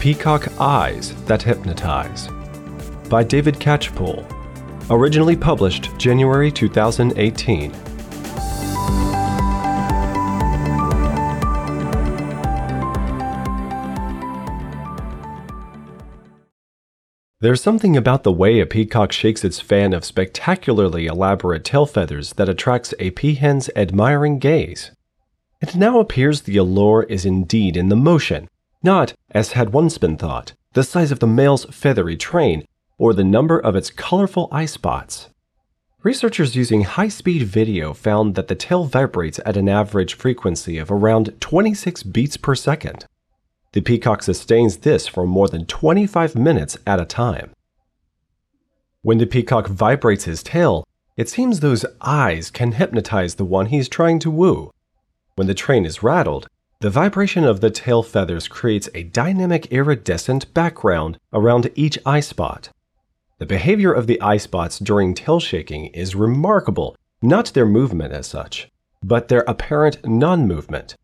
Peacock Eyes That Hypnotize by David Catchpoole. Originally published January 2018. There's something about the way a peacock shakes its fan of spectacularly elaborate tail feathers that attracts a peahen's admiring gaze. It now appears the allure is indeed in the motion, not, as had once been thought, the size of the male's feathery train or the number of its colorful eye spots. Researchers using high speed video found that the tail vibrates at an average frequency of around 26 beats per second. The peacock sustains this for more than 25 minutes at a time. When the peacock vibrates his tail, it seems those eyes can hypnotize the one he's trying to woo. When the train is rattled, the vibration of the tail feathers creates a dynamic iridescent background around each eye spot. The behavior of the eye spots during tail shaking is remarkable, not their movement as such, but their apparent non movement.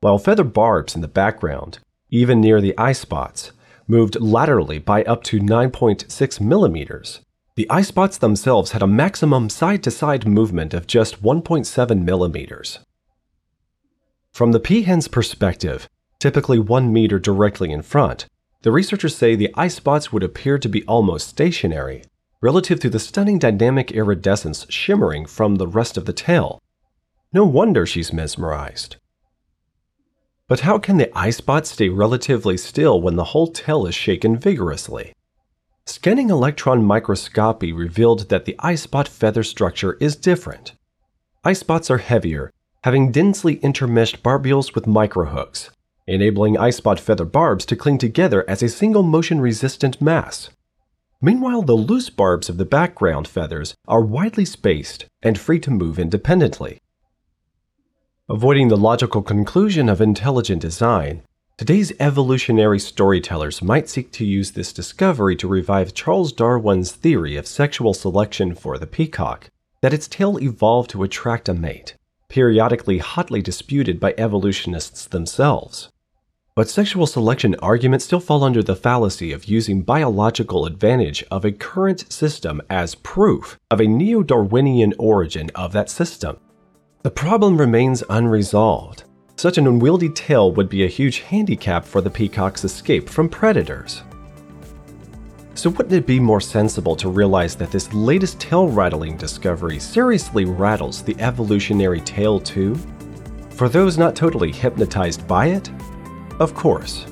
While feather barbs in the background, even near the eye spots, moved laterally by up to 9.6 millimeters, the eye spots themselves had a maximum side to side movement of just 1.7 millimeters. From the peahen's perspective, typically one meter directly in front, the researchers say the eye spots would appear to be almost stationary, relative to the stunning dynamic iridescence shimmering from the rest of the tail. No wonder she's mesmerized. But how can the eye spots stay relatively still when the whole tail is shaken vigorously? Scanning electron microscopy revealed that the eye spot feather structure is different. Eye spots are heavier having densely intermeshed barbules with microhooks, enabling eye spot feather barbs to cling together as a single motion resistant mass. Meanwhile, the loose barbs of the background feathers are widely spaced and free to move independently. Avoiding the logical conclusion of intelligent design, today's evolutionary storytellers might seek to use this discovery to revive Charles Darwin's theory of sexual selection for the peacock, that its tail evolved to attract a mate periodically hotly disputed by evolutionists themselves. But sexual selection arguments still fall under the fallacy of using biological advantage of a current system as proof of a neo Darwinian origin of that system. The problem remains unresolved. Such an unwieldy tail would be a huge handicap for the peacock's escape from predators. So, wouldn't it be more sensible to realize that this latest tail rattling discovery seriously rattles the evolutionary tail too? For those not totally hypnotized by it? Of course.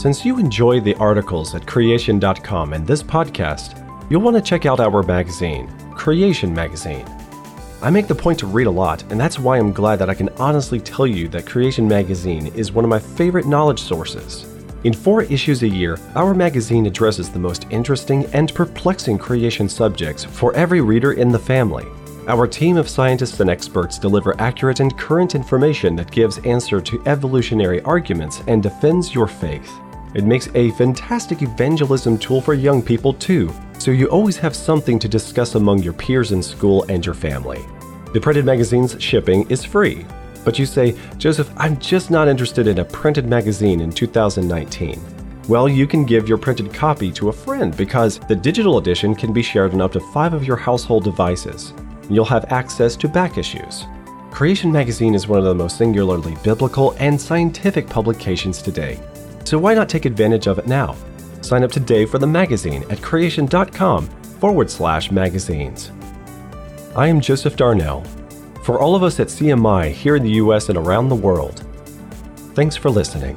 Since you enjoy the articles at creation.com and this podcast, you'll want to check out our magazine, Creation Magazine. I make the point to read a lot, and that's why I'm glad that I can honestly tell you that Creation Magazine is one of my favorite knowledge sources. In four issues a year, our magazine addresses the most interesting and perplexing creation subjects for every reader in the family. Our team of scientists and experts deliver accurate and current information that gives answer to evolutionary arguments and defends your faith. It makes a fantastic evangelism tool for young people too, so you always have something to discuss among your peers in school and your family. The printed magazine's shipping is free, but you say, Joseph, I'm just not interested in a printed magazine in 2019. Well, you can give your printed copy to a friend because the digital edition can be shared on up to five of your household devices. You'll have access to back issues. Creation Magazine is one of the most singularly biblical and scientific publications today. So why not take advantage of it now? Sign up today for the magazine at creation.com forward slash magazines. I am Joseph Darnell. For all of us at CMI here in the US and around the world, thanks for listening.